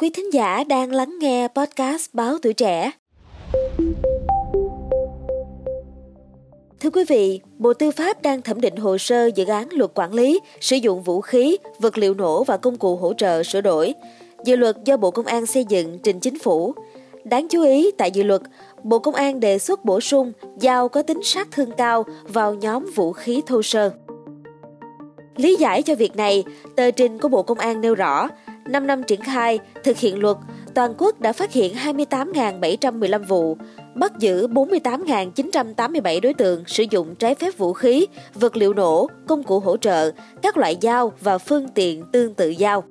Quý thính giả đang lắng nghe podcast Báo Tuổi Trẻ. Thưa quý vị, Bộ Tư pháp đang thẩm định hồ sơ dự án luật quản lý, sử dụng vũ khí, vật liệu nổ và công cụ hỗ trợ sửa đổi. Dự luật do Bộ Công an xây dựng trình chính phủ. Đáng chú ý, tại dự luật, Bộ Công an đề xuất bổ sung dao có tính sát thương cao vào nhóm vũ khí thô sơ. Lý giải cho việc này, tờ trình của Bộ Công an nêu rõ, 5 năm triển khai, thực hiện luật, toàn quốc đã phát hiện 28.715 vụ, bắt giữ 48.987 đối tượng sử dụng trái phép vũ khí, vật liệu nổ, công cụ hỗ trợ, các loại dao và phương tiện tương tự dao.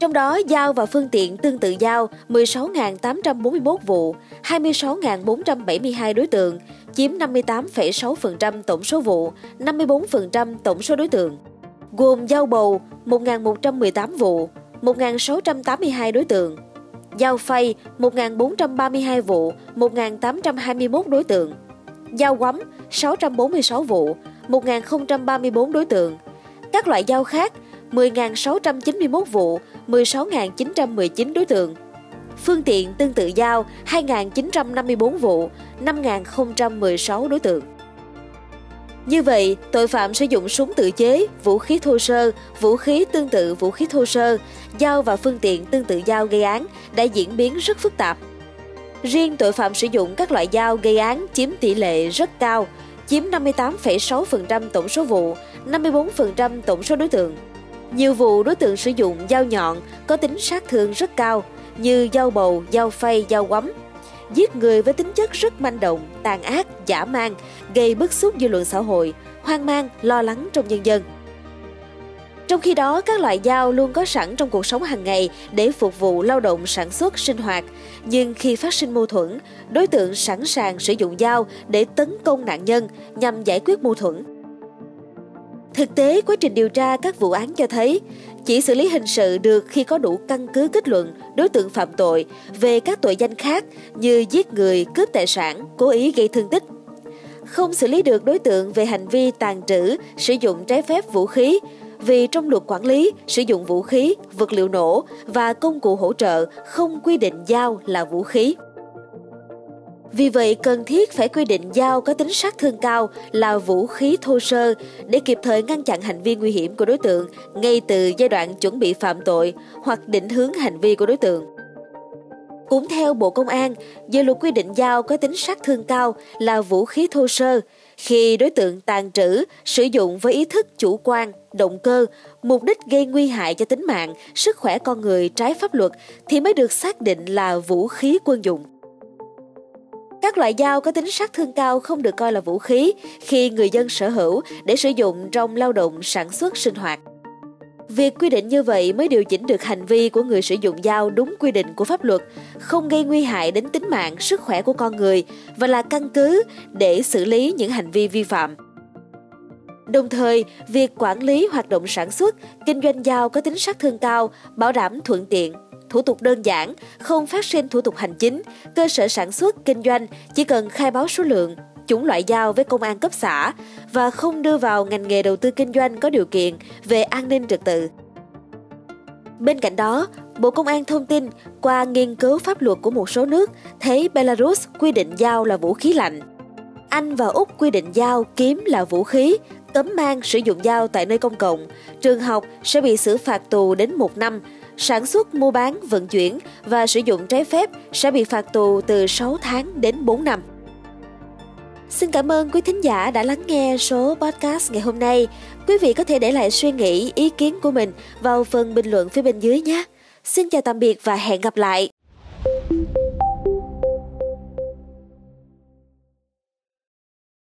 Trong đó, dao và phương tiện tương tự dao 16.841 vụ, 26.472 đối tượng, chiếm 58,6% tổng số vụ, 54% tổng số đối tượng. Gồm dao bầu 1.118 vụ, 1.682 đối tượng. Dao phay 1.432 vụ, 1.821 đối tượng. Dao quắm 646 vụ, 1.034 đối tượng. Các loại dao khác 10.691 vụ, 16.919 đối tượng. Phương tiện tương tự dao 2.954 vụ, 5.016 đối tượng. Như vậy, tội phạm sử dụng súng tự chế, vũ khí thô sơ, vũ khí tương tự vũ khí thô sơ, dao và phương tiện tương tự dao gây án đã diễn biến rất phức tạp. Riêng tội phạm sử dụng các loại dao gây án chiếm tỷ lệ rất cao, chiếm 58,6% tổng số vụ, 54% tổng số đối tượng. Nhiều vụ đối tượng sử dụng dao nhọn có tính sát thương rất cao như dao bầu, dao phay, dao quắm, giết người với tính chất rất manh động, tàn ác, giả mang, gây bức xúc dư luận xã hội, hoang mang, lo lắng trong nhân dân. Trong khi đó, các loại dao luôn có sẵn trong cuộc sống hàng ngày để phục vụ lao động sản xuất, sinh hoạt. Nhưng khi phát sinh mâu thuẫn, đối tượng sẵn sàng sử dụng dao để tấn công nạn nhân nhằm giải quyết mâu thuẫn. Thực tế, quá trình điều tra các vụ án cho thấy, chỉ xử lý hình sự được khi có đủ căn cứ kết luận đối tượng phạm tội về các tội danh khác như giết người, cướp tài sản, cố ý gây thương tích. Không xử lý được đối tượng về hành vi tàn trữ, sử dụng trái phép vũ khí, vì trong luật quản lý sử dụng vũ khí, vật liệu nổ và công cụ hỗ trợ không quy định dao là vũ khí. Vì vậy, cần thiết phải quy định dao có tính sát thương cao là vũ khí thô sơ để kịp thời ngăn chặn hành vi nguy hiểm của đối tượng ngay từ giai đoạn chuẩn bị phạm tội hoặc định hướng hành vi của đối tượng. Cũng theo Bộ Công an, dự luật quy định dao có tính sát thương cao là vũ khí thô sơ khi đối tượng tàn trữ, sử dụng với ý thức chủ quan, động cơ, mục đích gây nguy hại cho tính mạng, sức khỏe con người trái pháp luật thì mới được xác định là vũ khí quân dụng. Các loại dao có tính sát thương cao không được coi là vũ khí khi người dân sở hữu để sử dụng trong lao động sản xuất sinh hoạt. Việc quy định như vậy mới điều chỉnh được hành vi của người sử dụng dao đúng quy định của pháp luật, không gây nguy hại đến tính mạng, sức khỏe của con người và là căn cứ để xử lý những hành vi vi phạm. Đồng thời, việc quản lý hoạt động sản xuất, kinh doanh dao có tính sát thương cao, bảo đảm thuận tiện, thủ tục đơn giản, không phát sinh thủ tục hành chính, cơ sở sản xuất, kinh doanh chỉ cần khai báo số lượng, chủng loại dao với công an cấp xã và không đưa vào ngành nghề đầu tư kinh doanh có điều kiện về an ninh trật tự. Bên cạnh đó, Bộ Công an thông tin qua nghiên cứu pháp luật của một số nước thấy Belarus quy định dao là vũ khí lạnh. Anh và Úc quy định dao kiếm là vũ khí, cấm mang sử dụng dao tại nơi công cộng, trường học sẽ bị xử phạt tù đến một năm sản xuất, mua bán, vận chuyển và sử dụng trái phép sẽ bị phạt tù từ 6 tháng đến 4 năm. Xin cảm ơn quý thính giả đã lắng nghe số podcast ngày hôm nay. Quý vị có thể để lại suy nghĩ, ý kiến của mình vào phần bình luận phía bên dưới nhé. Xin chào tạm biệt và hẹn gặp lại.